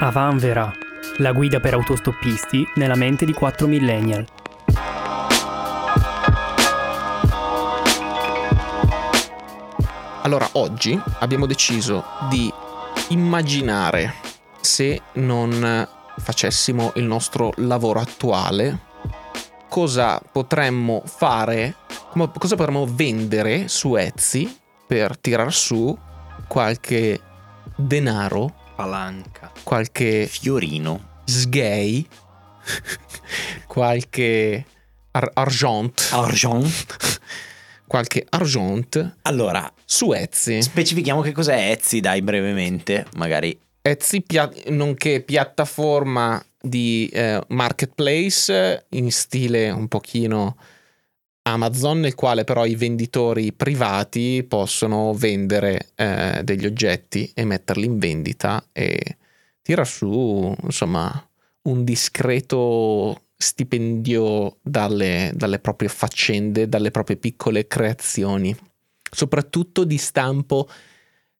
Avanvera, la guida per autostoppisti nella mente di 4 millennial. Allora, oggi abbiamo deciso di immaginare se non facessimo il nostro lavoro attuale, cosa potremmo fare, cosa potremmo vendere su Etsy per tirar su qualche denaro, Palanca. qualche Fiorino. sgay, qualche ar- argent, Argent. qualche argent Allora, su Etsy. specifichiamo che cos'è Etsy, dai, brevemente. Magari Etsy, pia- nonché piattaforma di eh, marketplace in stile un pochino Amazon, nel quale però i venditori privati possono vendere eh, degli oggetti e metterli in vendita e tira su, insomma, un discreto stipendio dalle, dalle proprie faccende, dalle proprie piccole creazioni, soprattutto di stampo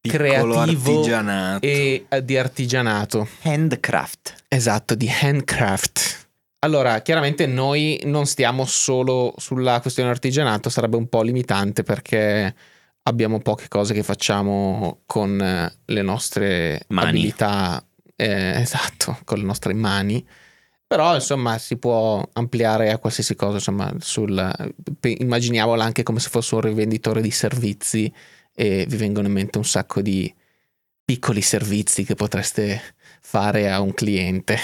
creativo artigianato. e eh, di artigianato. handcraft. Esatto, di handcraft. Allora, chiaramente noi non stiamo solo sulla questione artigianato, sarebbe un po' limitante perché abbiamo poche cose che facciamo con eh, le nostre Mani. abilità, eh, esatto, con le nostre mani. Però, insomma, si può ampliare a qualsiasi cosa, insomma, sul, immaginiamola anche come se fosse un rivenditore di servizi e vi vengono in mente un sacco di piccoli servizi che potreste fare a un cliente.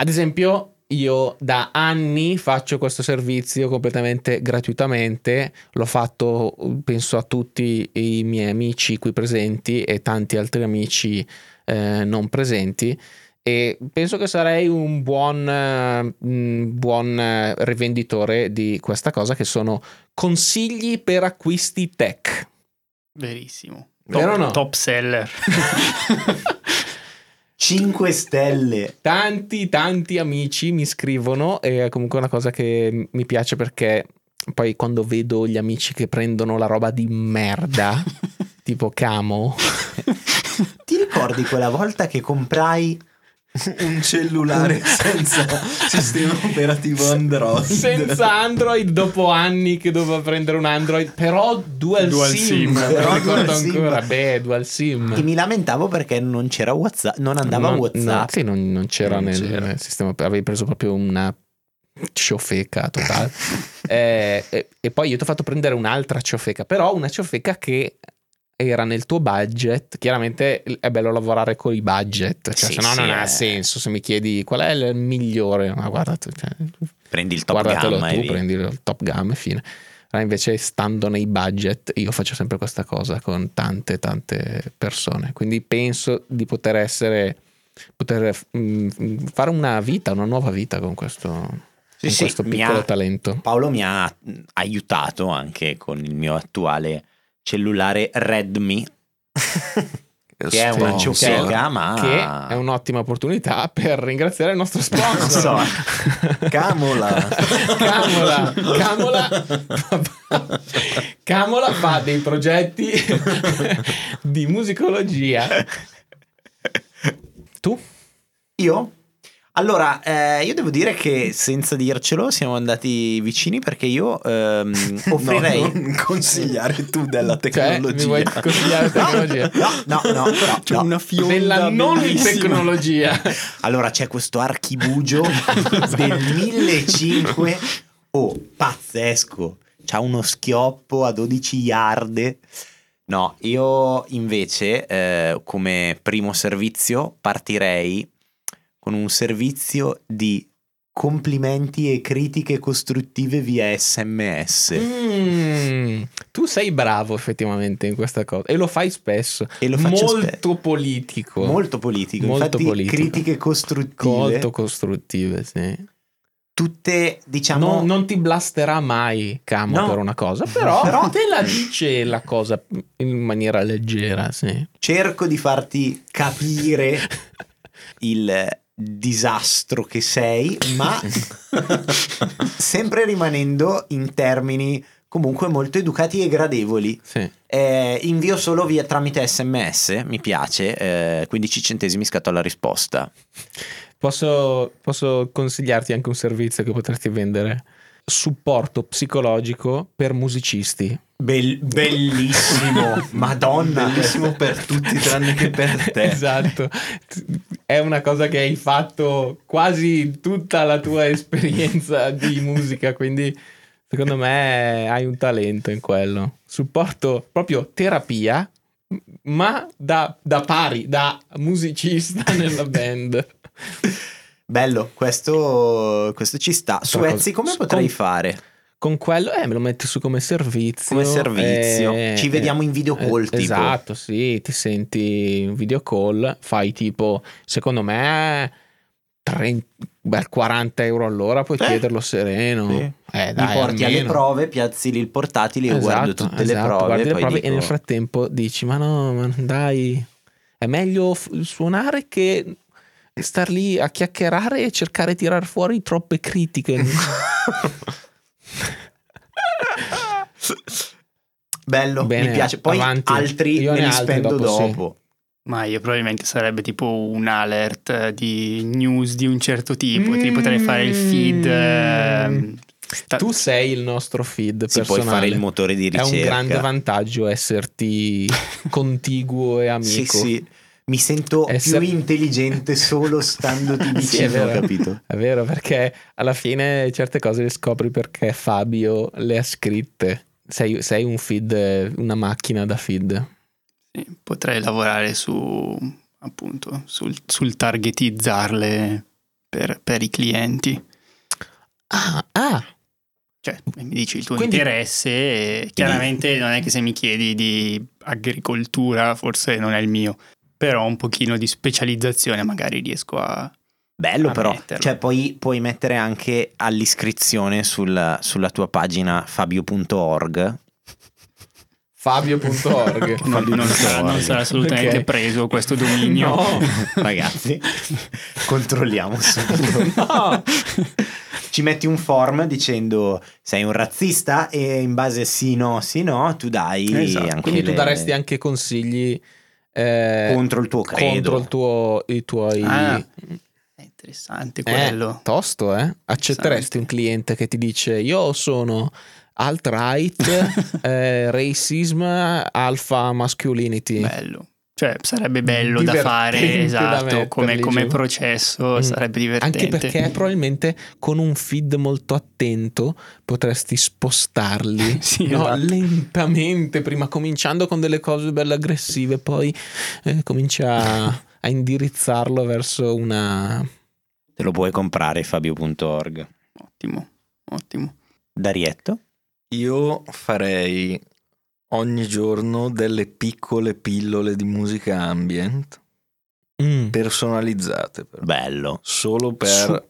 Ad esempio, io da anni faccio questo servizio completamente gratuitamente, l'ho fatto penso a tutti i miei amici qui presenti e tanti altri amici eh, non presenti e penso che sarei un buon, eh, un buon eh, rivenditore di questa cosa che sono consigli per acquisti tech. Verissimo. Top, no? top seller. 5 stelle. tanti tanti amici mi scrivono e è comunque una cosa che mi piace perché poi quando vedo gli amici che prendono la roba di merda tipo camo Ti ricordi quella volta che comprai un cellulare senza sistema operativo Android. senza Android dopo anni che dovevo prendere un Android però dual, Dual sim, sim. Però ricordo dual sim. ancora beh dual sim e mi lamentavo perché non c'era WhatsApp, non andava non, WhatsApp. no, sì, non, non c'era, Non nel, c'era. sistema avevi preso proprio una ciofeca totale Eh, e, e poi io ti ho fatto prendere un'altra ciofeca però una ciofeca che era nel tuo budget chiaramente è bello lavorare con i budget cioè, Sì, se no sì, non ha eh. senso se mi chiedi qual è il migliore ma guarda tu, cioè, Prendi il top guardatelo gamma tu via. prendi il top gamma e fine Allora, invece stando nei budget io faccio sempre questa cosa con tante tante persone quindi penso di poter essere poter mm, fare una vita una nuova vita con questo, Sì, con questo piccolo ha- talento Paolo mi ha aiutato anche con il mio attuale cellulare Redmi, che è una ciofeca, ma che è un'ottima opportunità per ringraziare il nostro sponsor Non so. Camola. Camola, Camola, Camola fa dei progetti di musicologia. Tu? Io? Allora, eh, io devo dire che senza dircelo siamo andati vicini perché io ehm, offrirei... No, non consigliare tu della Cioè, mi tecnologia. vuoi consigliare tecnologia? No, no, no, no, C'è no. una fionda Della non bellissima. tecnologia. Allora c'è questo archibugio del 1500. Oh, pazzesco. C'ha uno schioppo a 12 yard. No, io invece eh, come primo servizio partirei con un servizio di complimenti e critiche costruttive via sms. Mm, tu sei bravo effettivamente in questa cosa e lo fai spesso. E lo faccio Molto spesso. politico. Molto politico. Molto Infatti, politico. critiche costruttive. Molto costruttive, sì. Tutte, diciamo. Non, non ti blasterà mai Camo No. per una cosa, però, Però- te la dice la cosa in maniera leggera, sì. cerco di farti capire il disastro che sei, ma sempre rimanendo in termini comunque molto educati e gradevoli. Sì. Eh, invio solo via tramite sms, mi piace, eh, 15 centesimi scatto alla risposta. Posso, posso consigliarti anche un servizio che potresti vendere? Supporto psicologico per musicisti. Bel- bellissimo, madonna. Bellissimo per tutti tranne che per te. Esatto. È una cosa che hai fatto quasi tutta la tua esperienza di musica, quindi secondo me hai un talento in quello. Supporto proprio terapia, ma da, da pari, da musicista nella band. Bello, questo, questo ci sta. Su Etsy come con- potrei fare? Con quello, eh, me lo metti su come servizio. Come servizio. eh, Ci vediamo in video call, eh. Esatto, sì, ti senti in video call, fai tipo, secondo me, 30, beh, 40 euro all'ora, puoi Eh, chiederlo sereno. sì. Eh, Mi dai, porti alle almeno. prove, piazzi lì il portatile, guardo Esatto, tutte esatto, le prove. le prove e dico- nel frattempo dici, ma no, ma dai, è meglio f- suonare che star lì a chiacchierare e cercare di tirar fuori troppe critiche. Bello, Bene, mi piace. Poi avanti. altri Io me li altri spendo dopo, sì. dopo. Ma io probabilmente sarebbe tipo un alert di news di un certo tipo. Ti Mm. potrei fare il feed. sta- tu sei il nostro feed Si personale. puoi fare il motore di È ricerca. un grande vantaggio esserti contiguo e amico. Sì, sì. Mi sento Essere- più intelligente solo standoti Sì, è vicino, vero. capito? È vero, perché alla fine certe cose le scopri perché Fabio le ha scritte. Sei, sei un feed, una macchina da feed. sì, potrei lavorare su appunto sul, sul targetizzarle per, per i clienti. Ah, ah, Cioè, mi dici il tuo Quindi- interesse, e chiaramente non è che se mi chiedi di agricoltura, forse non è il mio, però un pochino di specializzazione magari riesco a... Bello A però, metterlo. cioè poi puoi mettere anche all'iscrizione sul- sulla tua pagina fabio.org Fabio.org. Non, non sarà, non sarà assolutamente Ok. preso questo dominio. No. Ragazzi, controlliamo subito. No. Ci metti un form dicendo sei un razzista e in base a sì, no, sì, no, tu dai Esatto. anche Quindi tu le- daresti anche consigli eh, contro il tuo credo. contro il tuo, i tuoi... Ah, è interessante quello. Eh, tosto, eh? Accetteresti un cliente che ti dice io sono alt-right, eh, racism, alpha masculinity. Bello. Cioè, sarebbe bello da fare, da esatto, metterli come, come processo Mm. sarebbe divertente. Anche perché probabilmente con un feed molto attento potresti spostarli Sì, no? esatto. lentamente, prima cominciando con delle cose belle aggressive, poi eh, cominci a, a indirizzarlo verso una... Te lo puoi comprare fabio.org. Ottimo, ottimo. Darietto? Io farei ogni giorno delle piccole pillole di musica ambient Mm. personalizzate, però. Bello, solo per Su-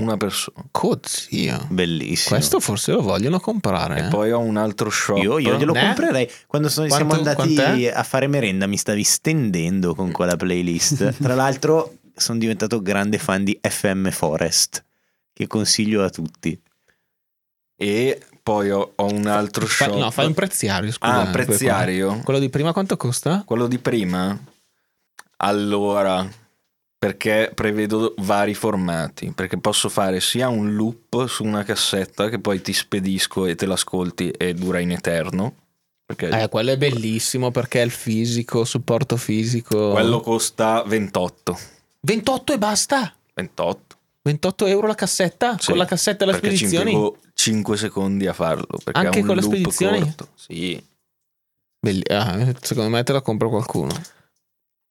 una persona. Cozio. bellissimo. Questo forse lo vogliono comprare. E eh. poi ho un altro shop. Io, io glielo Eh? comprerei. Quando sono- siamo Quanto- andati quant'è? a fare merenda mi stavi stendendo con quella playlist. Tra l'altro sono diventato grande fan di FM Forest, che consiglio a tutti. E poi ho, ho un altro Fa- shop. no, fai un preziario, scusa. Ah, preziario. Quello di prima quanto costa? Quello di prima? Allora, perché prevedo vari formati, perché posso fare sia un loop su una cassetta che poi ti spedisco e te l'ascolti e dura in eterno. Eh, quello è bellissimo perché è il fisico, supporto fisico. quello costa 28. 28 e basta. 28. 28 euro la cassetta? Sì, con la cassetta e spedizioni? impiego 5 secondi a farlo. Perché Anche è un con le loop spedizioni? corto. Sì. Belli- ah, secondo me te la compra qualcuno.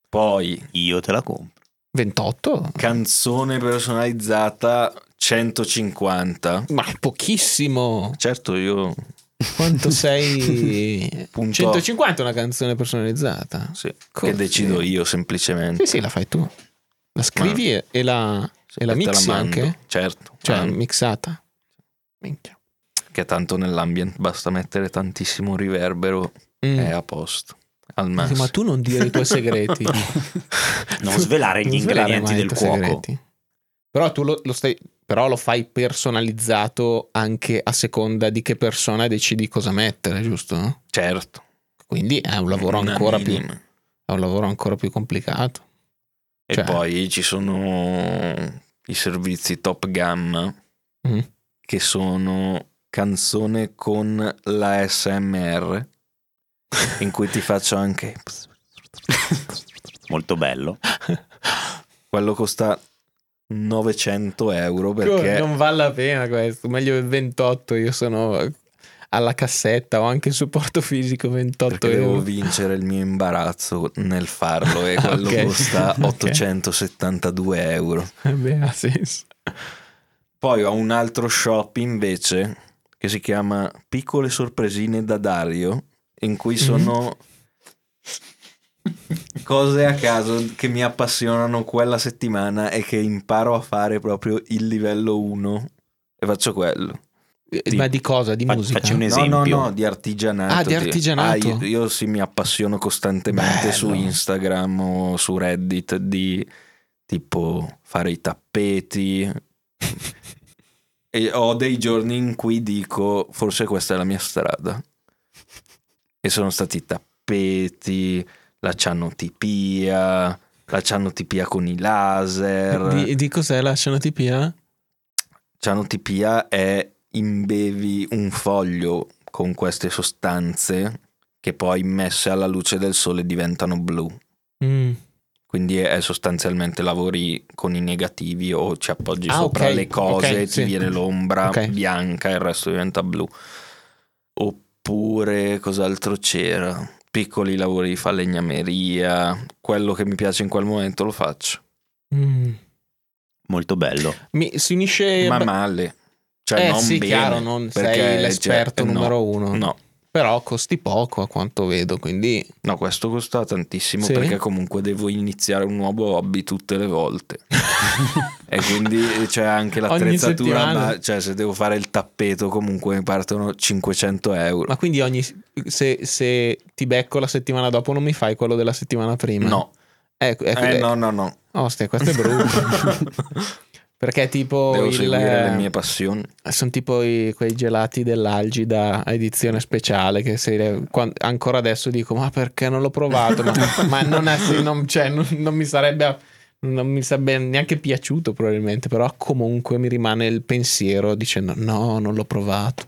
Poi Io te la compro. 28? canzone personalizzata 150. Ma pochissimo. Certo, io Quanto sei? Punto. 150 è una canzone personalizzata. sì, che decido io semplicemente. Sì, sì, la fai tu. La scrivi e- e la, e la mixi mando. anche? Certo. Cioè, Ah, mixata. Minchia. che tanto nell'ambient basta mettere tantissimo riverbero Mm. è a posto. Al Sì, massimo. ma tu non dire i tuoi segreti. Non svelare gli Non svelare ingredienti del cuoco. segreti. Però tu lo, lo stai, però lo fai personalizzato anche a seconda di che persona decidi cosa mettere, giusto? Certo. Quindi è un lavoro ancora più, è un lavoro ancora più complicato. E Cioè- poi ci sono i servizi top gamma Mm. Che sono canzone con la SMR in cui ti faccio anche Molto bello. quello costa 900 euro perché Non vale la pena questo, meglio il 28, io sono alla cassetta ho anche il supporto fisico 28 perché devo euro. vincere il mio imbarazzo nel farlo e quello Ok, costa ok. 872 euro. Eh Beh, ha senso. Poi ho un altro shop invece che si chiama Piccole sorpresine da Dario, in cui sono cose a caso che mi appassionano quella settimana e che imparo a fare proprio il livello 1 e faccio quello. Eh, Ma di cosa? Di Fa- musica? facci un No, esempio. no, no, di artigianato. Ah, di artigianato. Ah, io, io sì mi appassiono costantemente Bello. su Instagram o su Reddit di tipo fare i tappeti. E ho dei giorni in cui dico forse questa è la mia strada. E sono stati i tappeti, la cianotipia, la cianotipia con i laser. Di, di cos'è la cianotipia? Cianotipia è imbevi un foglio con queste sostanze che poi messe alla luce del sole diventano blu. Mm. Quindi è sostanzialmente lavori con i negativi o ci appoggi Ah, sopra ok, le cose, ok, ti sì. viene l'ombra Ok. bianca e il resto diventa blu. Oppure cos'altro c'era? Piccoli lavori di falegnameria, quello che mi piace in quel momento lo faccio. Mm. Molto bello. Mi, si unisce... Ma male. Cioè eh non sì, bene, chiaro, non sei l'esperto cioè, no, numero uno. No, Però costi poco a quanto vedo, quindi... No, questo costa tantissimo Sì? perché comunque devo iniziare un nuovo hobby tutte le volte. e quindi c'è anche l'attrezzatura, ma cioè se devo fare il tappeto comunque mi partono 500 euro. Ma quindi ogni... Se, se ti becco la settimana dopo non mi fai quello della settimana prima? No, Ecco, ecco, eh, no, no, no. Ostia, questo è brutto. Perché è tipo Devo il... seguire le mie passioni. Sono tipo i- quei gelati dell'Algida edizione speciale che se, quan- ancora adesso dico ma perché non l'ho provato? Ma, ma non, è, non, cioè, non- non mi sarebbe... Non mi sarebbe neanche piaciuto probabilmente, però comunque mi rimane il pensiero dicendo no, non l'ho provato.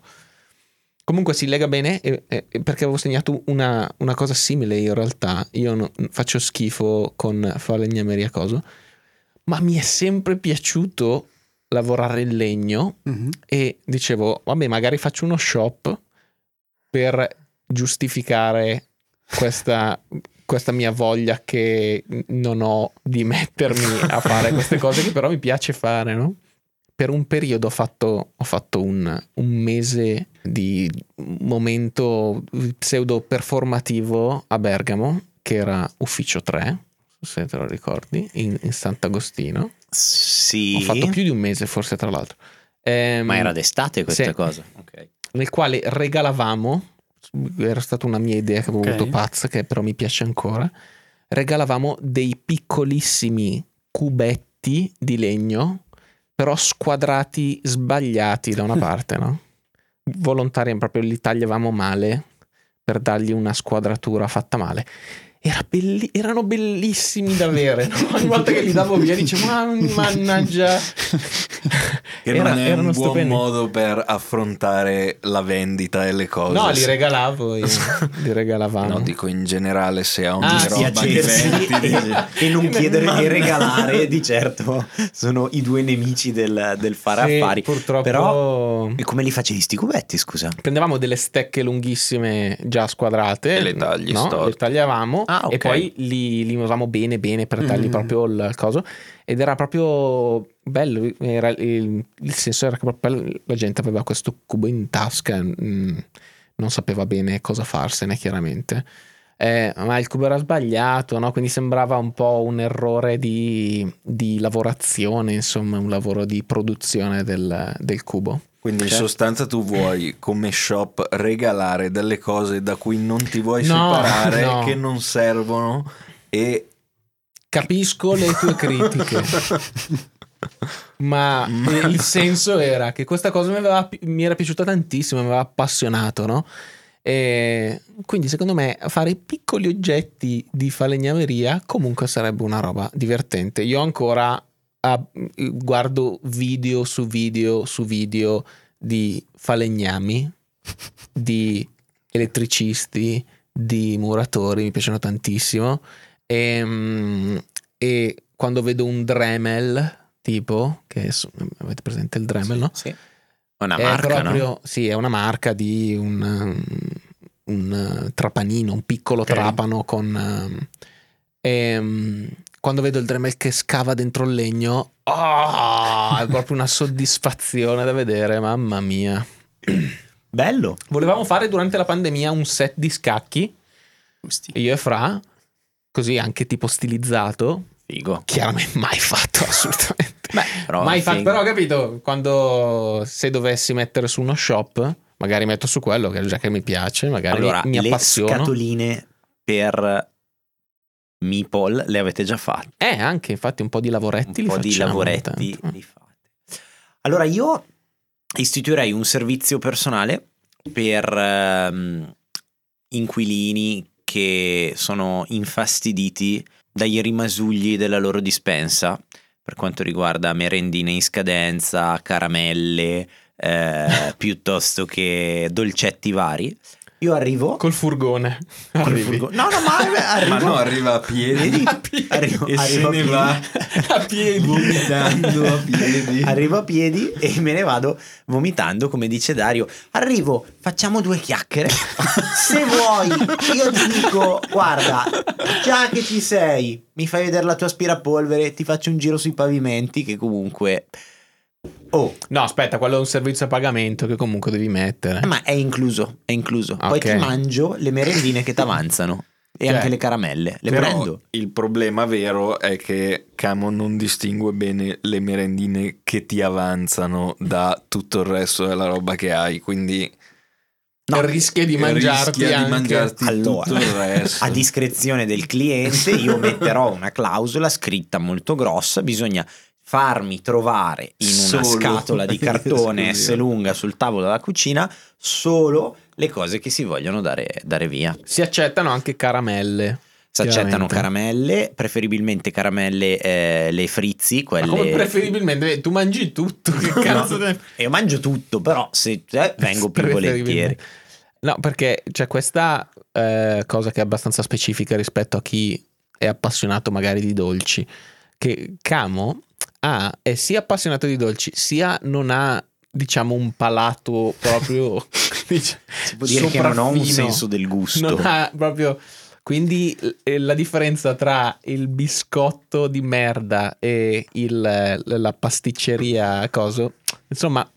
Comunque si lega bene e- e- perché avevo segnato una, una cosa simile in realtà. Io no- faccio schifo con falegnameria cosa, ma mi è sempre piaciuto lavorare il legno Mhm. e dicevo, vabbè, magari faccio uno shop per giustificare questa, questa mia voglia che non ho di mettermi a fare queste cose che però mi piace fare, no? Per un periodo ho fatto, ho fatto un, un mese di momento pseudo performativo a Bergamo, che era Ufficio 3, se te lo ricordi, in, in Sant'Agostino. Sì. Ho fatto più di un mese forse tra l'altro. Ehm, Ma era d'estate questa sì. cosa. Ok. nel quale regalavamo, era stata una mia idea che avevo Ok. avuto pazza, che però mi piace ancora, regalavamo dei piccolissimi cubetti di legno, però squadrati sbagliati da una parte, no? Volontariamente proprio li tagliavamo male per dargli una squadratura fatta male. Era belli- erano bellissimi da avere. no? Ogni volta che li davo via dicevo, "Ma- mannaggia. Che Era- non è un buon stupendi. modo per affrontare la vendita e le cose. No, li regalavo io. li regalavamo. No, dico in generale se ha ogni Ah, roba di vendita. e, e non chiedere e regalare, di certo, sono i due nemici del, del fare Sì, affari. Purtroppo Però- E come li facevi sti cubetti, scusa? prendevamo delle stecche lunghissime già squadrate E le tagli no? le tagliavamo Ah, ok. e poi li, li movevamo bene bene per dargli Mm. proprio il coso ed era proprio bello era il, il senso era che proprio la gente aveva questo cubo in tasca mm, non sapeva bene cosa farsene chiaramente Eh, ma il cubo era sbagliato no? quindi sembrava un po' un errore di, di lavorazione insomma un lavoro di produzione del, del cubo Quindi in Certo. sostanza tu vuoi come shop regalare delle cose da cui non ti vuoi No, separare, no. che non servono e Capisco le tue critiche. Ma il senso era che questa cosa mi, aveva- mi era piaciuta tantissimo, mi aveva appassionato, no? E quindi secondo me fare piccoli oggetti di falegnameria comunque sarebbe una roba divertente. Io ancora ah, guardo video su video su video di falegnami, di elettricisti, di muratori, mi piacciono tantissimo. E, mm, e quando vedo un Dremel, tipo, che so- avete presente il Dremel, no? Sì. È una è marca, no? proprio, Sì, è una marca di un, um, un, uh, trapanino, un piccolo Ok. trapano con... um, ehm, quando vedo il Dremel che scava dentro il legno, ah, è proprio una soddisfazione da vedere, mamma mia. Bello. Volevamo fare durante la pandemia un set di scacchi, Giusti. io e Fra, così anche tipo stilizzato. Figo. Chiaramente mai fatto assolutamente. Beh, però, mai fatto, però capito, quando se dovessi mettere su uno shop, magari metto su quello che già che mi piace, magari Allora, mi, mi le appassiono. scatoline per Meeple le avete già fatte. Eh, anche infatti un po' di lavoretti un li po' di lavoretti li fate. Allora io istituirei un servizio personale per ehm, inquilini che sono infastiditi dai rimasugli della loro dispensa per quanto riguarda merendine in scadenza, caramelle, eh, piuttosto che dolcetti vari. Io arrivo Col furgone. col Arrivi. furgo- No, no, ma arrivo, Ma no, arriva a piedi Vedi? Arrivo, e se arrivo a ne piedi. va a piedi. vomitando a piedi. Arrivo a piedi e me ne vado vomitando, come dice Dario. Arrivo, facciamo due chiacchiere. Se vuoi, io ti dico, guarda, già che ci sei, mi fai vedere la tua aspirapolvere, ti faccio un giro sui pavimenti che comunque... Oh, No, aspetta, quello è un servizio a pagamento che comunque devi mettere. eh, ma è incluso, è incluso. Poi Ok. ti mangio le merendine che ti avanzano e Cioè, anche le caramelle. Le Però prendo. il problema vero è che Camo non distingue bene le merendine che ti avanzano da tutto il resto della roba che hai, quindi No, rischia di mangiarti rischia di mangiarti Allora, tutto il resto. a discrezione del cliente io metterò una clausola scritta molto grossa, bisogna farmi trovare in una Solo. scatola di cartone. S lunga sul tavolo della cucina solo le cose che si vogliono dare, dare via. Si accettano anche caramelle. Si accettano caramelle, preferibilmente caramelle eh, le frizzi, Ma quelle... come preferibilmente eh, tu mangi tutto, che cazzo No, te- Io mangio tutto, però se eh, vengo più volentieri. No, perché c'è questa eh, cosa che è abbastanza specifica rispetto a chi è appassionato magari di dolci, che Camo ha, è sia appassionato di dolci, sia non ha, diciamo, un palato proprio... dic- Si può dire che non ho un senso del gusto. Non ha proprio... Quindi eh, la differenza tra il biscotto di merda e il- la pasticceria coso, insomma,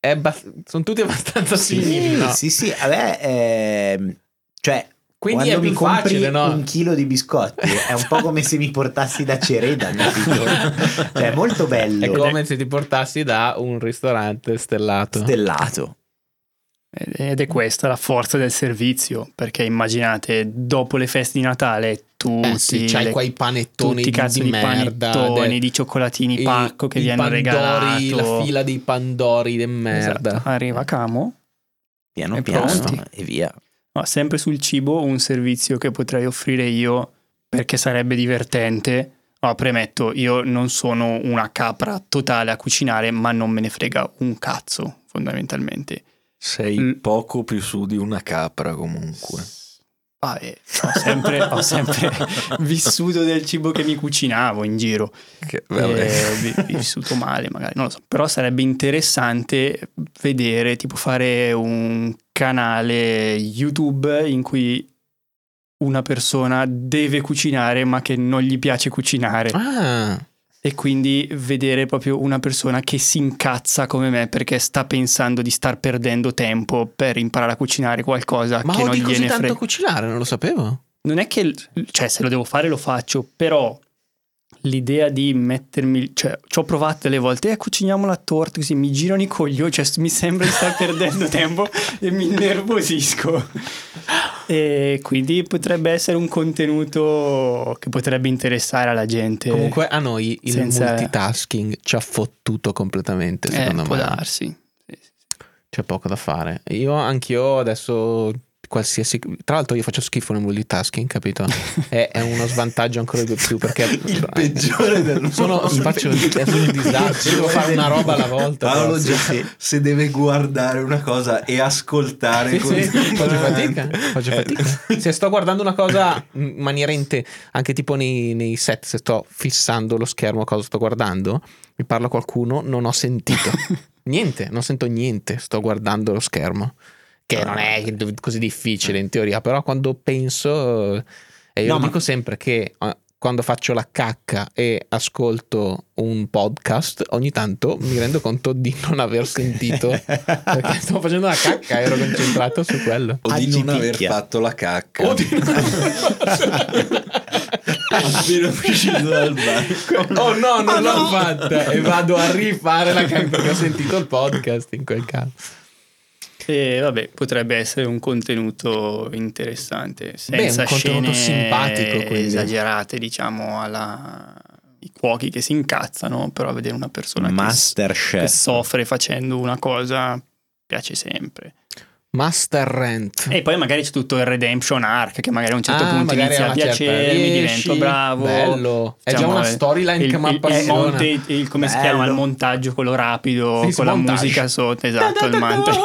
abbast- sono tutti abbastanza simili, Sì, no? sì, sì, vabbè, ehm, cioè Quindi quando è più facile, no? un chilo di biscotti è un po' come se mi portassi da Cereda, capito? cioè è molto bello, È come se ti portassi da un ristorante stellato. stellato. Ed è questa la forza del servizio, perché immaginate, dopo le feste di Natale, tutti, Eh sì, c'hai le- quei panettoni tutti cazzo di di, merda, panettoni, de- di cioccolatini i- pacco che vi hanno pandori, regalato. La fila dei pandori di merda. Esatto. Arriva Camo, Piano E piano pronti. e via. No, sempre sul cibo, un servizio che potrei offrire io perché sarebbe divertente. No, premetto, io non sono una capra totale a cucinare, ma non me ne frega un cazzo, fondamentalmente. Sei Mm. poco più su di una capra comunque. Ah, eh, ho sempre, ho sempre vissuto del cibo che mi cucinavo in giro. Che, vabbè. Eh, vi- vissuto male magari, non lo so. Però sarebbe interessante vedere, tipo fare un canale YouTube in cui una persona deve cucinare ma che non gli piace cucinare Ah, e quindi vedere proprio una persona che si incazza come me perché sta pensando di star perdendo tempo per imparare a cucinare qualcosa ma che non odi così gliene tanto frega. cucinare, non lo sapevo. Non è che, cioè, se lo devo fare lo faccio, però l'idea di mettermi, cioè, ci ho provato delle volte, eh, cuciniamo la torta così, mi girano i coglioni, cioè, mi sembra di star perdendo tempo e mi innervosisco. E quindi potrebbe essere un contenuto che potrebbe interessare alla gente. Comunque a noi il Senza- multitasking ci ha fottuto completamente, Eh, secondo può me. darsi. Sì, sì. C'è poco da fare. Io anch'io adesso qualsiasi tra l'altro io faccio schifo nel multitasking, capito? è, è uno svantaggio ancora di più perché Il peggiore del mondo. sono faccio un disastro, devo fare una roba alla volta. Paolo già se deve guardare una cosa e ascoltare Sì, sì, faccio fatica, faccio Eh, fatica. Se sto guardando una cosa in maniera inte- anche tipo nei, nei set, se sto fissando lo schermo cosa sto guardando, mi parla qualcuno, non ho sentito niente, non sento niente, sto guardando lo schermo. Che non è così difficile in teoria, però quando penso, eh, e io No, lo ma- dico sempre che eh, quando faccio la cacca e ascolto un podcast, ogni tanto mi rendo conto di non aver sentito perché stavo facendo la cacca, ero concentrato su quello. O di non aver fatto la cacca. O di- Appena uscito dal bagno. Oh no, non l'ho fatta e vado a rifare la cacca perché ho sentito il podcast in quel caso. E vabbè, potrebbe essere un contenuto interessante, senza un contenuto scene simpatico, quindi. esagerate, diciamo, alla i cuochi che si incazzano, però vedere una persona che, che soffre facendo una cosa piace sempre. Master Rent. E poi magari c'è tutto il redemption arc che magari a un certo Ah, punto inizia a una piacermi, divento bravo. bello. È già Diciamo, una eh, storyline il- che mi il- il appassiona. monte- il- come si Bello. chiama? Il montaggio quello rapido, Sì, con la montage. musica sotto, esatto, il manto.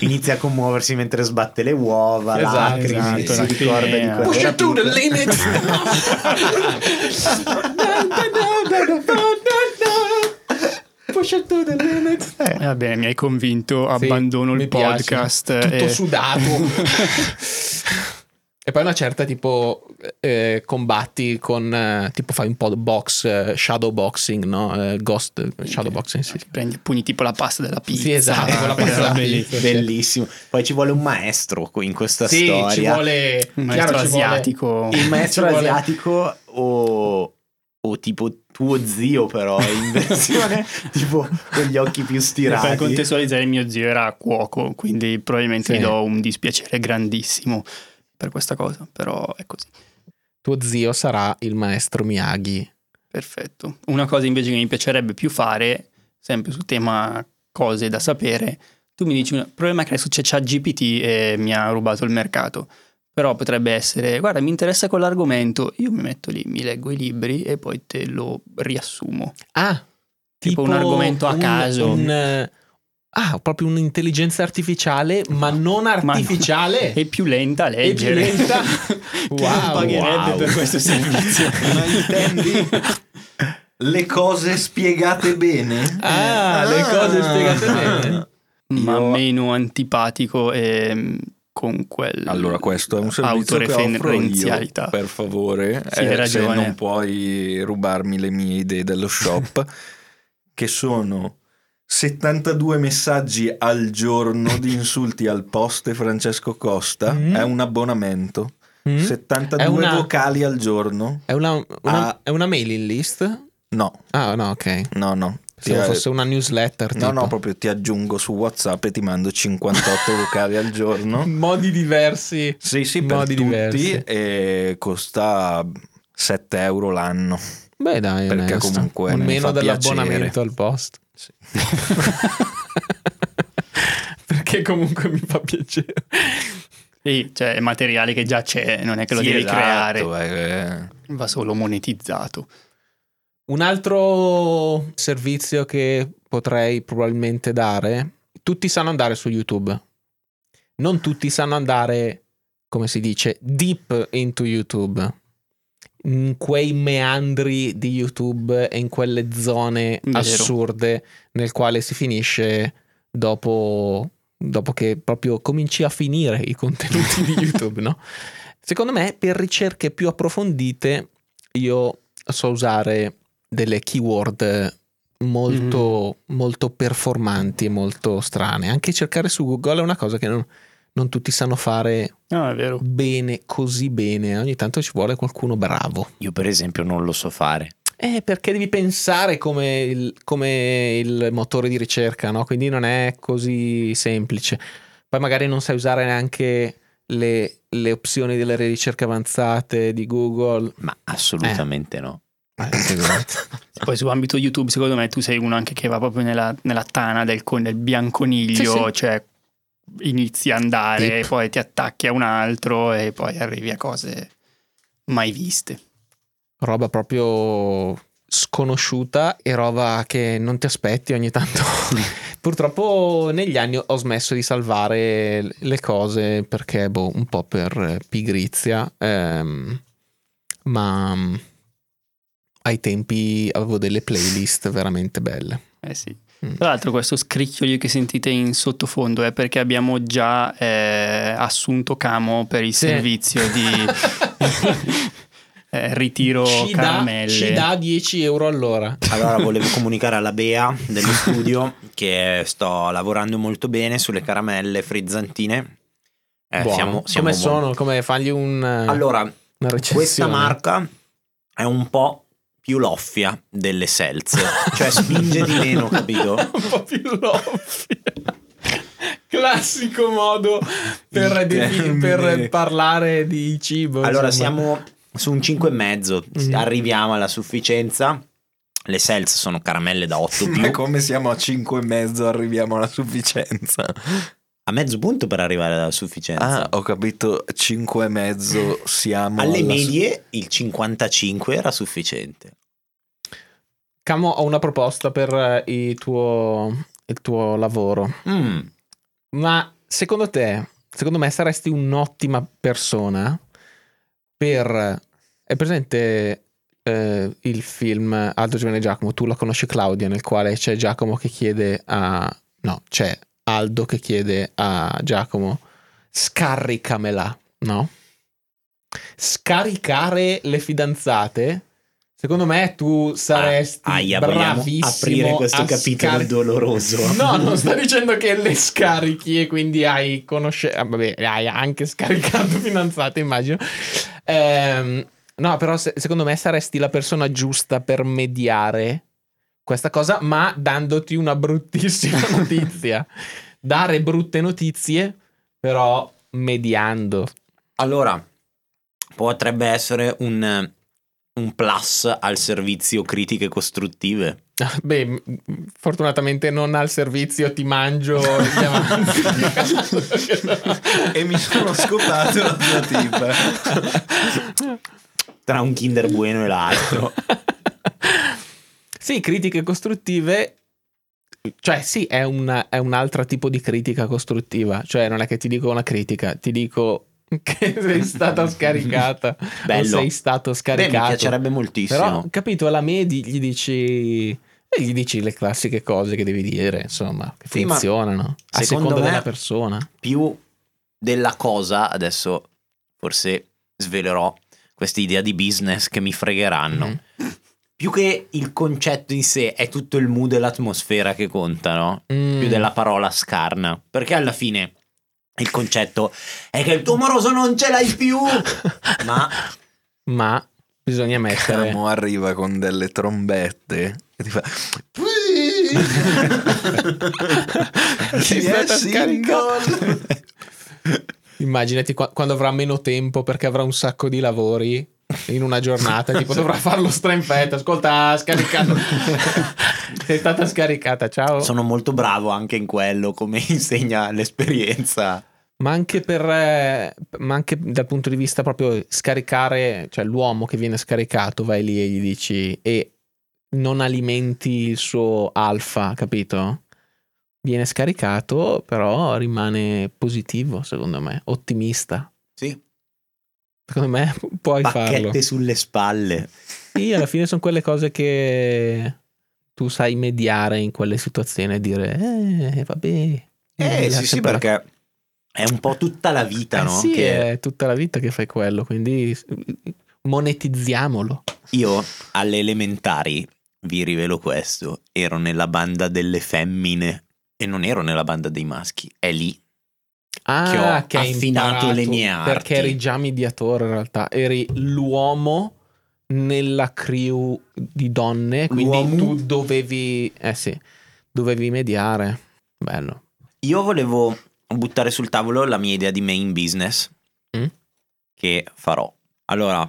Inizia a commuoversi mentre sbatte le uova, Esatto, lacrime, esatto, si ricorda di quando Push it to the limit. Push it to the limit. Eh, va bene, mi hai convinto, Sì, abbandono mi il piace. podcast. Tutto e- sudato. e poi una certa tipo eh, combatti con eh, tipo fai un po' di box, eh, shadow boxing, no? Eh, ghost eh, shadow boxing, sì. Prendi pugni tipo la pasta della pizza. Sì, esatto, la pasta della pizza. Bellissimo. Poi ci vuole un maestro in questa Sì, storia. ci vuole Un chiaro, maestro vuole- asiatico. Il maestro vuole- asiatico o, o tipo tuo zio però in versione tipo con gli occhi più stirati. per contestualizzare, mio zio era cuoco, quindi probabilmente Sì. gli do un dispiacere grandissimo per questa cosa, però è così. Tuo zio sarà il maestro Miyagi. Perfetto. Una cosa invece che mi piacerebbe più fare, sempre sul tema cose da sapere, tu mi dici, il problema è che adesso c'è ChatGPT e mi ha rubato il mercato, però potrebbe essere, guarda, mi interessa quell'argomento, io mi metto lì, mi leggo i libri e poi te lo riassumo. Ah, Tipo un argomento a un- caso. un, eh, ah, proprio un'intelligenza artificiale, ma non artificiale. È più lenta a più leggere. lenta. Che non Wow, pagherebbe wow. per questo servizio. Ma intendi le cose spiegate bene? Ah, le cose spiegate bene. ma Io- meno antipatico e con quel Allora, questo è un servizio che offro io, autoreferenzialità. per favore, Sì, eh, se non puoi rubarmi le mie idee dello shop, che sono 72 messaggi al giorno di insulti al post e Francesco Costa, Mm. è un abbonamento, Mm? 72 È una- vocali al giorno, È una, una- Ah. è una mailing list? no, Ah, no, ok. no, no. Ti- Pensavo fosse una newsletter. No, tipo. no, proprio ti aggiungo su WhatsApp e ti mando 58 vocali al giorno. Modi diversi. Sì, sì, per Modi tutti diversi. e costa 7 euro l'anno. Beh, dai, Perché onesto. comunque meno dell'abbonamento piacere. al post. Sì. Perché comunque mi fa piacere. Sì, cioè è materiale che già c'è, non è che lo Sì, devi esatto, creare, eh. va solo monetizzato. Un altro servizio che potrei probabilmente dare, tutti sanno andare su YouTube. Non tutti sanno andare, come si dice, deep into YouTube. In quei meandri di YouTube e in quelle zone Vero. assurde nel quale si finisce dopo, dopo che proprio cominci a finire i contenuti di YouTube, no? Secondo me, per ricerche più approfondite, io so usare delle keyword molto, molto performanti e molto strane. Anche cercare su Google è una cosa che non, non tutti sanno fare No, è vero. bene, così bene. Ogni tanto ci vuole qualcuno bravo. Io per esempio non lo so fare. Eh, perché devi pensare come il, come il motore di ricerca, no? Quindi non è così semplice. Poi magari non sai usare neanche le, le opzioni delle ricerche avanzate di Google. Ma assolutamente no. Eh, figurati. Poi su ambito YouTube, secondo me, tu sei uno anche che va proprio nella, nella tana del, con- del bianconiglio, Sì, sì. cioè inizi a andare, Tip. poi ti attacchi a un altro e poi arrivi a cose mai viste. roba proprio sconosciuta e roba che non ti aspetti ogni tanto. Purtroppo negli anni ho smesso di salvare le cose perché, boh, un po' per eh, pigrizia, ehm, ma mm, ai tempi avevo delle playlist veramente belle. Eh sì. Mm. Tra l'altro questo scricchiolio che sentite in sottofondo è perché abbiamo già eh, assunto Camo per il Sì. servizio di eh, ritiro ci, caramelle. ci dà 10 euro all'ora. Allora volevo comunicare alla Bea dello studio che sto lavorando molto bene sulle caramelle frizzantine. Eh, siamo, siamo Come buoni. sono? Come fagli un, Allora, una recensione? questa marca è un po' più loffia delle seltze, cioè spinge di meno, capito? un po' più loffia. Classico modo per, defi- per parlare di cibo. Allora insomma. siamo su un 5,5, Mm. arriviamo alla sufficienza. Le seltze sono caramelle da 8 Ma più. come siamo a 5 e mezzo arriviamo alla sufficienza? A mezzo punto per arrivare alla sufficienza. Ah, ho capito, 5 e mezzo siamo Alle alla su- medie il 55 era sufficiente. Camo, ho una proposta per eh, il tuo, il tuo lavoro. Mm, Ma secondo te, secondo me saresti un'ottima persona per... È presente eh, il film Aldo Giovanni e Giacomo? Tu la conosci Claudia, nel quale c'è Giacomo che chiede a... No, c'è Aldo che chiede a Giacomo scaricamela, no? Scaricare le fidanzate... Secondo me tu saresti Ah, aia, bravissimo aprire questo capitolo scari- doloroso. No, non sto dicendo che le scarichi e quindi hai conoscenza. Vabbè, hai anche scaricato fidanzate, immagino. Ehm, no, però se- secondo me saresti la persona giusta per mediare questa cosa, ma dandoti una bruttissima notizia. Dare brutte notizie, però mediando. Allora, potrebbe essere un, un plus al servizio critiche costruttive. Beh, fortunatamente non al servizio ti mangio gli avanzi. E mi sono scopato la tua tipa. Tra un Kinder Bueno e l'altro. Sì, critiche costruttive. Cioè, sì, è, una- è un altro tipo di critica costruttiva. Cioè, non è che ti dico una critica, ti dico che sei stata scaricata. Bello. Sei stato Beh, mi scaricato. piacerebbe moltissimo. Però, capito, alla medi gli dici. e Gli dici le classiche cose che devi dire, insomma, che Sì, funzionano a seconda della persona. più della cosa, adesso forse svelerò questa idea di business che mi fregheranno. Mhm. Più che il concetto in sé, è tutto il mood e l'atmosfera che contano. Mm. Più della parola scarna. Perché alla fine il concetto è che il tuo moroso non ce l'hai più. Ma Ma bisogna mettere. Camo arriva con delle trombette e ti fa Chi è single? Immaginati qua- quando avrà meno tempo perché avrà un sacco di lavori in una giornata, tipo dovrà farlo strempetto. Ascolta, ha scaricato. Sei stata scaricata, ciao. sono molto bravo anche in quello, come insegna l'esperienza. Ma anche per eh, ma anche dal punto di vista proprio scaricare, cioè l'uomo che viene scaricato, vai lì e gli dici e non alimenti il suo alfa, capito? Viene scaricato, però rimane positivo, secondo me, ottimista. Sì, Secondo me puoi bacchette farlo. sulle spalle. Sì, alla fine sono quelle cose che tu sai mediare in quelle situazioni e dire, eh, vabbè. Eh sì, sì, la- perché è un po' tutta la vita, Eh no? sì, Che è tutta la vita che fai quello, quindi monetizziamolo. io alle elementari, vi rivelo questo, ero nella banda delle femmine e non ero nella banda dei maschi. È lì. Ah, Che ho hai affinato le mie arti. Perché eri già mediatore in realtà, eri l'uomo nella crew di donne, quindi L'uomo? tu dovevi, eh sì, dovevi mediare. Bello. Io volevo buttare sul tavolo la mia idea di main business Mm. che farò. Allora,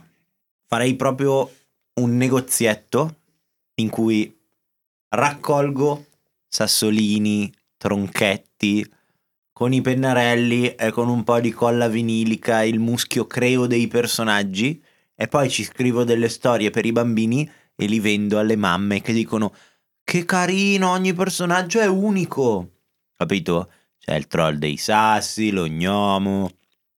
farei proprio un negozietto in cui raccolgo sassolini, tronchetti, con i pennarelli e con un po' di colla vinilica, il muschio creo dei personaggi e poi ci scrivo delle storie per i bambini e li vendo alle mamme che dicono che carino, ogni personaggio è unico. Capito? C'è il troll dei sassi, lo gnomo.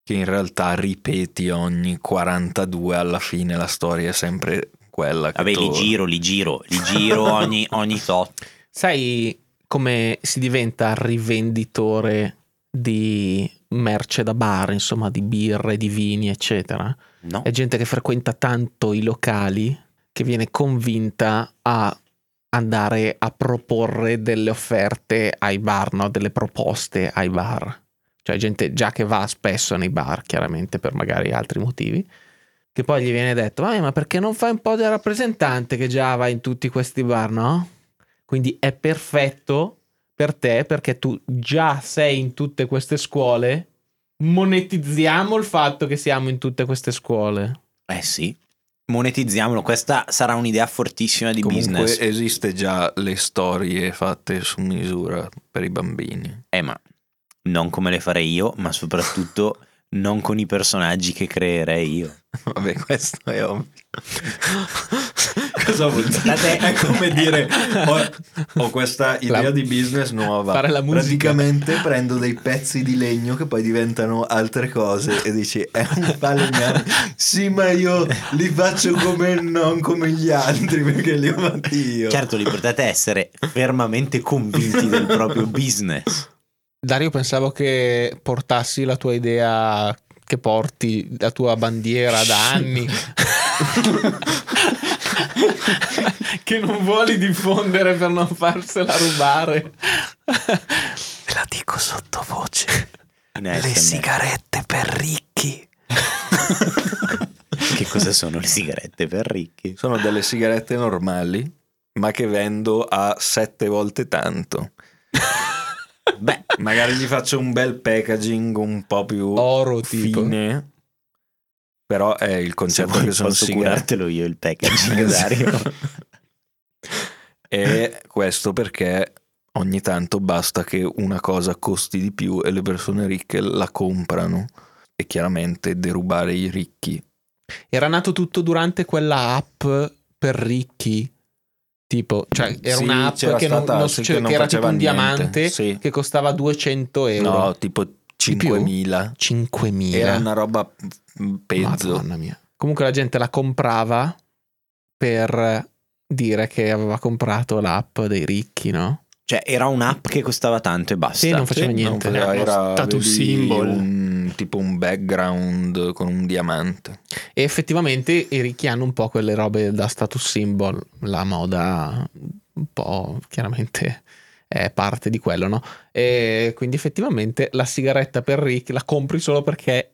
Che in realtà ripeti ogni 42 alla fine la storia è sempre quella che Vabbè, li torna. giro, li giro, li giro ogni, ogni tot. Sai come si diventa rivenditore di merce da bar, insomma, di birre, di vini, eccetera? No? È gente che frequenta tanto i locali che viene convinta a andare a proporre delle offerte ai bar, no? delle proposte ai bar. Cioè gente già che va spesso nei bar, chiaramente per magari altri motivi, che poi gli viene detto, "Vai, ma perché non fai un po' da rappresentante che già va in tutti questi bar, no? Quindi è perfetto per te perché tu già sei in tutte queste scuole, monetizziamo il fatto che siamo in tutte queste scuole. Eh sì. Monetizziamolo, questa sarà un'idea fortissima di Comunque business. esiste già le storie fatte su misura per i bambini. Eh, ma non come le farei io, ma soprattutto non con i personaggi che creerei io. Vabbè, questo è ovvio. Cosa vuol dire? È come dire ho, ho questa idea La- di business nuova. fare la musica. Praticamente prendo dei pezzi di legno che poi diventano altre cose e dici è un falegname. Sì, ma io li faccio come non come gli altri perché li ho fatti io. Certo, l'importante è essere fermamente convinti del proprio business. Dario, pensavo che portassi la tua idea, che porti la tua bandiera da anni. che non vuoli diffondere per non farsela rubare. Ve la dico sottovoce. In ASMR. per ricchi. Che cosa sono le sigarette per ricchi? Sono delle sigarette normali, ma che vendo a sette volte tanto. Beh, Magari gli faccio un bel packaging un po' più Oro tipo. fine. Però è il concetto che sono sigarette. curartelo io il packaging, Dario. E questo perché ogni tanto basta che una cosa costi di più e le persone ricche la comprano. E chiaramente derubare i ricchi. Era nato tutto durante quella app per ricchi. Tipo, cioè era Sì, un'app che, non, non- sì, che non era tipo un niente. diamante Sì. che costava 200 euro. No, tipo più? 5.000. 5.000. Era una roba mm, pezzo. Madonna mia. Comunque la gente la comprava per dire che aveva comprato l'app dei ricchi, no? Cioè, era un'app che costava tanto e basta. Sì, non faceva Sì, niente. non faceva- Era era status symbol. un- tipo un background con un diamante. E effettivamente i ricchi hanno un po' quelle robe da status symbol, la moda un po' chiaramente è parte di quello, no? E quindi effettivamente la sigaretta per ricchi la compri solo perché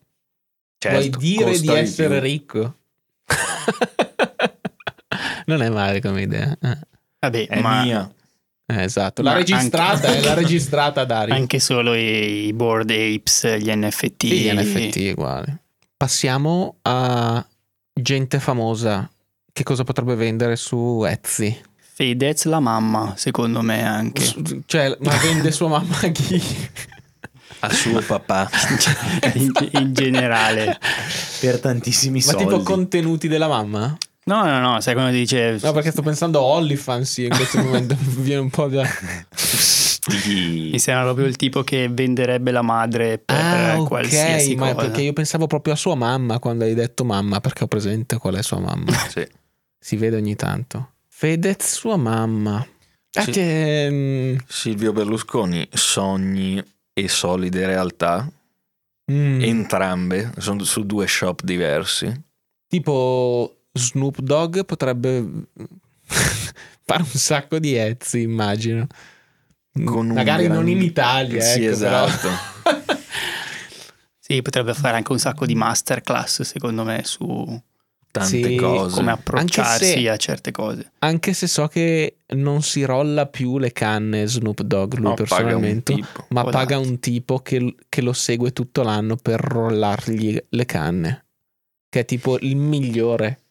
vuoi Certo, dire di essere più. ricco. non è male come idea. Eh, Vabbè, È ma mia. Eh, esatto, la Ma registrata anche- è la registrata Dario. anche solo i i board apes, gli NFT. Sì, NFT uguali. Passiamo a gente famosa. Che cosa potrebbe vendere su Etsy? Fedez la mamma, secondo me anche. Cioè, ma vende sua mamma a chi? A suo papà. in, in generale. Per tantissimi Ma soldi. tipo contenuti della mamma? No, no, no, sai quando dice... No, perché sto pensando a OnlyFans sì, in questo momento mi viene un po' da... Mi sembra proprio il tipo che venderebbe la madre per Ah, ok, qualsiasi ma cosa. perché io pensavo proprio a sua mamma quando hai detto mamma, perché ho presente qual è sua mamma. Sì. si vede ogni tanto. Fedez, sua mamma. Ah, Sì. che, mm, Silvio Berlusconi, sogni e solide realtà, mm, entrambe sono su due shop diversi. tipo Snoop Dogg potrebbe fare un sacco di Etsy, immagino. Con un Magari non gran- in Italia, Sì, ecco, esatto. Sì, potrebbe fare anche un sacco di masterclass, secondo me, su tante Sì, cose. come approcciarsi se- a certe cose. Anche se so che non si rolla più le canne Snoop Dogg lui No, paga un personalmente, tipo. ma paga un tipo che, che lo segue tutto l'anno per rollargli le canne. Che è tipo il migliore.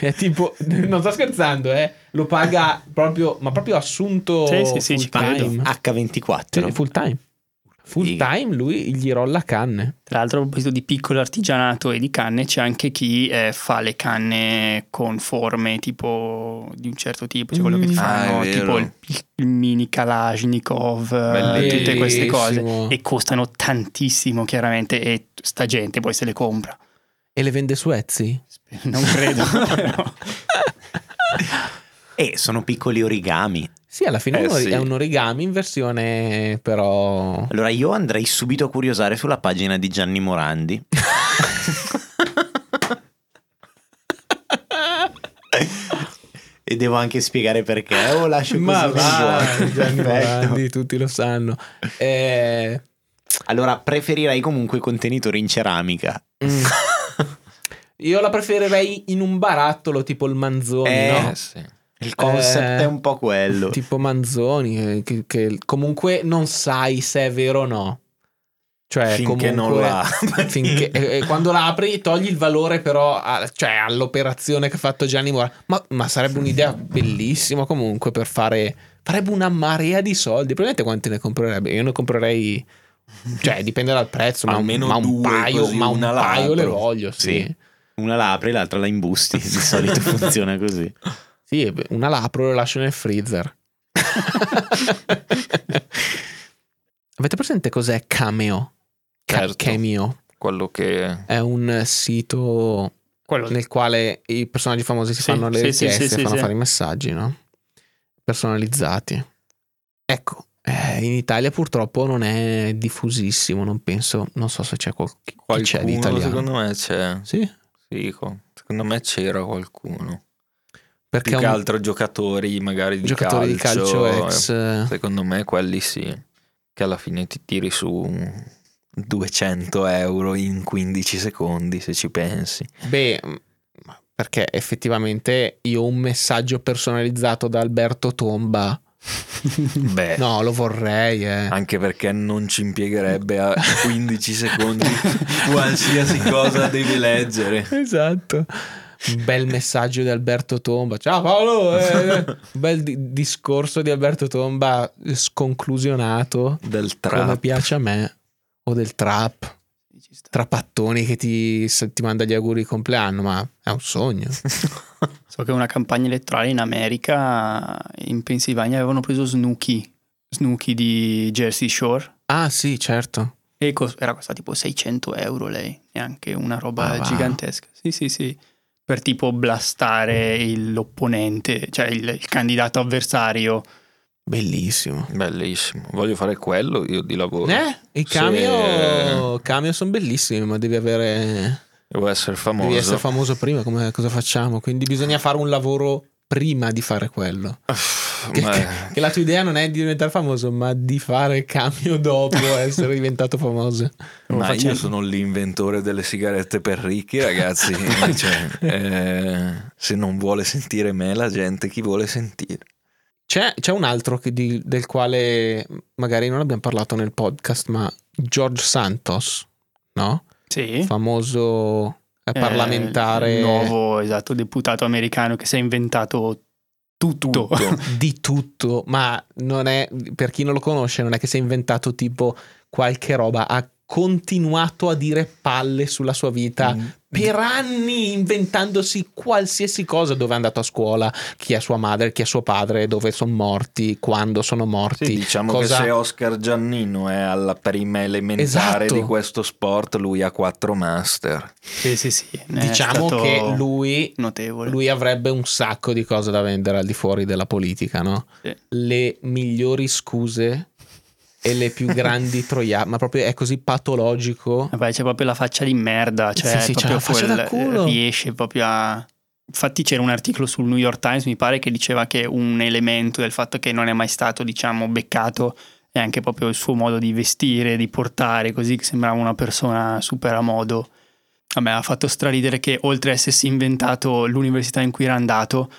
È tipo, non sto scherzando, eh. Lo paga proprio, ma proprio assunto Sì, sì, sì, full ci credo. time. H24. Sì, full time. Full Figa. time lui gli rolla canne. Tra l'altro, a proposito di piccolo artigianato e di canne, c'è anche chi eh, fa le canne con forme tipo di un certo tipo, cioè quello che ti Mm. fanno Ah, tipo il, il mini Kalashnikov, eh, Bellissimo. tutte queste cose. E costano tantissimo, chiaramente, e sta gente poi se le compra. E le vende su Etsy? Non credo, però. E sono piccoli origami. Sì, alla fine Eh, è sì. è un origami in versione però... Allora io andrei subito a curiosare sulla pagina di Gianni Morandi. e devo anche spiegare perché o lascio così Ma va? Gianni. Morandi, tutti lo sanno. Eh, Allora preferirei comunque contenitori in ceramica. mm. Io la preferirei in un barattolo tipo il Manzoni, Eh, no? Eh, sì. Il concept Eh, è un po' quello. Tipo Manzoni, eh, che, che comunque non sai se è vero o no. Cioè, Finché non comunque- la finché, e- e quando la apri togli il valore però a- cioè, all'operazione che ha fatto Gianni Morandi. Ma, ma sarebbe un'idea bellissima comunque per fare... Farebbe una marea di soldi. Probabilmente quanti ne comprerebbe? Io ne comprerei... Cioè, dipende dal prezzo, ma, un- Almeno ma un due, paio, ma un paio le voglio, sì. Sì. Una la apri, l'altra la imbusti. Di solito funziona così. Sì, una la apro e la lascio nel freezer. Avete presente cos'è Cameo? Ca- Certo. Cameo Quello che è un sito Quello nel quale i personaggi famosi si Sì, fanno le sì, richieste sì, e sì, fanno sì. fare i messaggi, no? Personalizzati. Ecco, eh, in Italia purtroppo non è diffusissimo, non penso, non so se c'è qual- chi c'è di qualcuno italiano. secondo me c'è. Sì, Sì, co- secondo me c'era qualcuno. perché Più che un altro giocatori magari di giocatore calcio. di calcio ex... eh, Secondo me quelli sì. Che alla fine ti tiri su 200 euro in 15 secondi se ci pensi. Beh, perché effettivamente io un messaggio personalizzato da Alberto Tomba, Beh, no, lo vorrei, eh. anche perché non ci impiegherebbe a 15 secondi qualsiasi cosa devi leggere. Esatto. Un bel messaggio di Alberto Tomba. Ciao Paolo, eh, un bel di- discorso di Alberto Tomba sconclusionato, Del come trap. piace a me, o del trap. Trapattoni che ti, ti manda gli auguri di compleanno, ma è un sogno. So che una campagna elettorale in America, in Pennsylvania, avevano preso Snooki, Snooki di Jersey Shore. Ah, sì, certo. E cos- era costata tipo 600 euro lei, neanche una roba Ah, wow. gigantesca. Sì, sì, sì. Per tipo blastare l'opponente, cioè il, il candidato avversario. Bellissimo. Bellissimo. Voglio fare quello io di lavoro. Eh, i cameo, cameo sono bellissimi, ma devi avere. Devo essere famoso. Devi essere famoso prima, come, cosa facciamo? Quindi bisogna fare un lavoro prima di fare quello. Che, Ma- che la tua idea non è di diventare famoso, ma di fare cameo dopo essere diventato famoso. Ma facendo. io sono l'inventore delle sigarette per ricchi, ragazzi. Cioè, eh, se non vuole sentire me, la gente chi vuole sentire? C'è, c'è un altro che di- del quale magari non abbiamo parlato nel podcast, ma George Santos, no? Sì. Famoso eh, parlamentare Il nuovo, esatto, deputato americano che si è inventato tutto. Tutto. di tutto, ma non è, per chi non lo conosce, non è che si è inventato tipo qualche roba, ha continuato a dire palle sulla sua vita Mm. per anni inventandosi qualsiasi cosa dove è andato a scuola, chi è sua madre, chi è suo padre, dove sono morti, quando sono morti. Sì, diciamo cosa- che se Oscar Giannino è alla prima elementare Esatto. di questo sport, lui ha quattro master. Sì, sì, sì. Diciamo che lui, notevole. lui avrebbe un sacco di cose da vendere al di fuori della politica, no? Sì. Le migliori scuse e le più grandi troiate, ma proprio è così patologico. Vabbè, c'è proprio la faccia di merda, cioè Sì, sì, proprio la faccia quel- da culo. riesce proprio a... Infatti c'era un articolo sul New York Times, mi pare, che diceva che un elemento del fatto che non è mai stato, diciamo, beccato è anche proprio il suo modo di vestire, di portare, così che sembrava una persona super a modo. a me ha fatto straridere che oltre a essersi inventato l'università in cui era andato,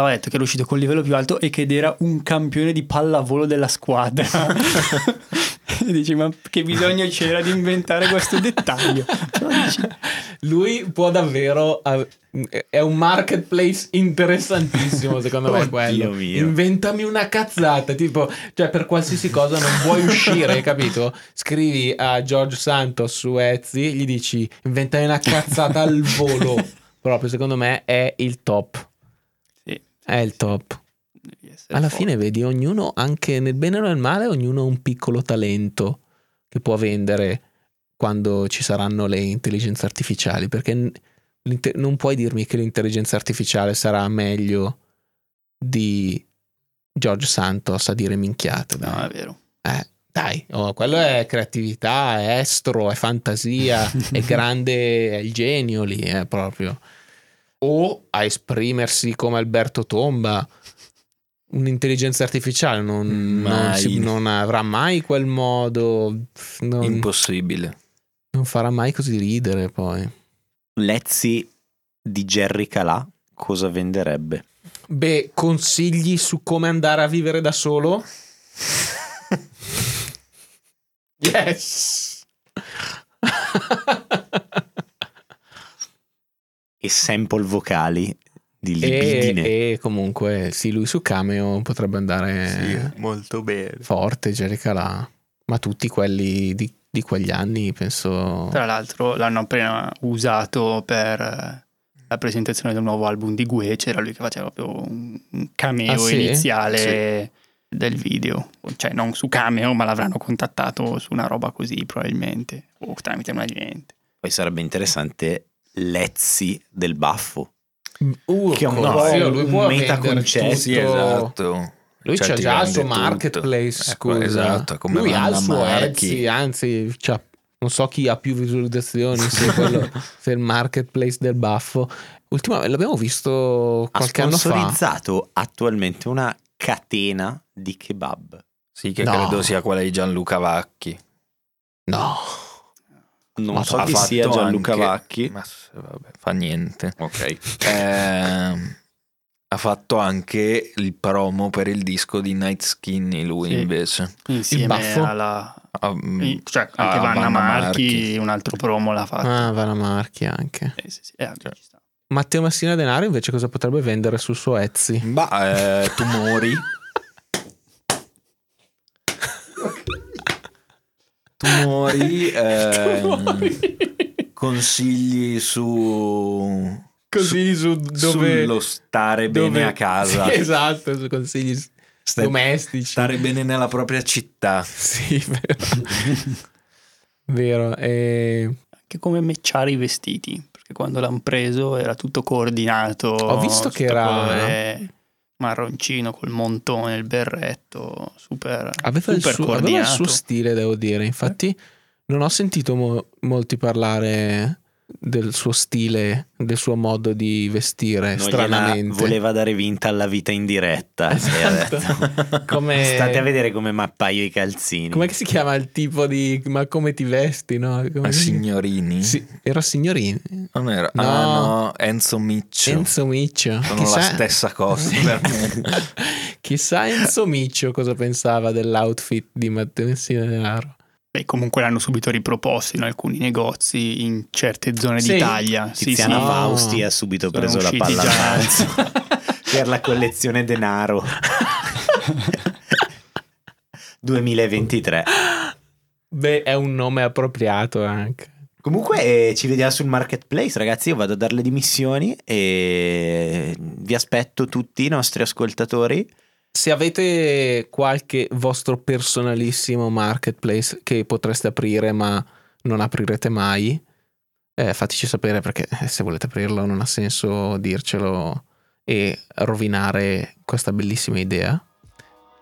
aveva detto che era uscito col livello più alto e che era un campione di pallavolo della squadra. e dici, ma che bisogno c'era di inventare questo dettaglio? Lui può davvero. È un marketplace interessantissimo, secondo me. Quello. mio. Inventami una cazzata. Tipo, cioè, per qualsiasi cosa non vuoi uscire, capito? Scrivi a George Santos su Etsy, gli dici inventami una cazzata al volo. Proprio, secondo me, è il top. È il top. Alla forte. fine vedi ognuno, anche nel bene o nel male, ognuno ha un piccolo talento che può vendere quando ci saranno le intelligenze artificiali, perché non puoi dirmi che l'intelligenza artificiale sarà meglio di George Santos a dire minchiate. No, Dai, è vero. Eh, dai, oh, quello è creatività, è estro, è fantasia, è grande, è il genio lì, è proprio. O a esprimersi come Alberto Tomba. Un'intelligenza artificiale non, non si- non avrà mai quel modo, non, Impossibile. non farà mai così ridere poi. Lezzi di Jerry Calà cosa venderebbe? Beh, consigli su come andare a vivere da solo? yes! E sample vocali di libidine. e, e comunque, sì, lui su Cameo potrebbe andare molto bene. forte, Jerry Calà. Ma tutti quelli di, di quegli anni, penso... Tra l'altro l'hanno appena usato per eh, la presentazione del nuovo album di Gue, c'era lui che faceva proprio un cameo Ah, sì? iniziale del video. Cioè non su cameo, ma l'avranno contattato su una roba così probabilmente, o tramite un agente. Poi sarebbe interessante Lezzi del baffo. Uh, Che è un no, sì, lui può metaconcetto. Sì, esatto. Lui Cioè, c'ha già il suo marketplace, Ecco, scusa. esatto, come lui ha il suo. Etsy, anzi, c'ha- non so chi ha più visualizzazioni, se, quello, se il marketplace del baffo. Ultimamente l'abbiamo visto Ha qualche anno fa. sponsorizzato attualmente una catena di kebab. Sì, che No. credo sia quella di Gianluca Vacchi. No, Non Ma so chi sia Gianluca anche- Vacchi. Ma vabbè, fa niente. Ok. Ehm, ha fatto anche il promo per il disco di Night Skinny lui Sì. invece. Insieme baffo? alla... Ah, mm, cioè anche Vanna, Vanna Marchi, Marchi. un altro promo l'ha fatto. ah, Vanna Marchi anche. Sì, sì, sì. Eh, ci sta. Matteo Messina Denaro invece cosa potrebbe vendere sul suo Etsy? Bah, eh, tumori. tumori. ehm, Consigli su... Così su dove... sullo stare dove- bene a casa. Sì, esatto, su consigli Sta- domestici. Stare bene nella propria città. Sì, vero. vero. E... Anche come matchare i vestiti, perché quando l'hanno preso era tutto coordinato. Ho visto che era- colore marroncino col montone, il berretto, super, Aveva il, super suo, aveva il suo stile, devo dire. Infatti, non ho sentito mo- molti parlare del suo stile, del suo modo di vestire. Non stranamente, voleva dare vinta alla vita in diretta. Esatto. Come- State a vedere come mappaio i calzini. Com'è che si chiama il tipo di. Ma come ti vesti, no? Come si- signorini? Sì, era signorini. Non era. No. Ah no, Enzo Miccio. Enzo Miccio. Sono Chissà- la stessa cosa per me. Chissà Enzo Miccio cosa pensava dell'outfit di Matteo Denaro. Beh, comunque l'hanno subito riproposto in alcuni negozi in certe zone Sì. d'Italia. Sì, Tiziana sì. No. Fausti ha subito Sono preso la palla già. per la collezione denaro 2023. Beh, è un nome appropriato anche. Comunque eh, ci vediamo sul marketplace, ragazzi. Io vado a dare le dimissioni e vi aspetto tutti i nostri ascoltatori. Se avete qualche vostro personalissimo marketplace che potreste aprire ma non aprirete mai, eh, fateci sapere perché eh, se volete aprirlo non ha senso dircelo e rovinare questa bellissima idea.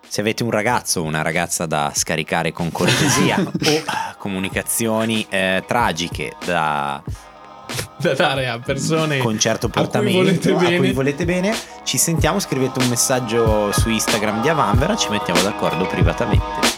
Se avete un ragazzo o una ragazza da scaricare con cortesia o comunicazioni eh, tragiche da Da dare a persone con certo a cui portamento a cui volete bene, ci sentiamo, scrivete un messaggio su Instagram di Avanvera, ci mettiamo d'accordo privatamente.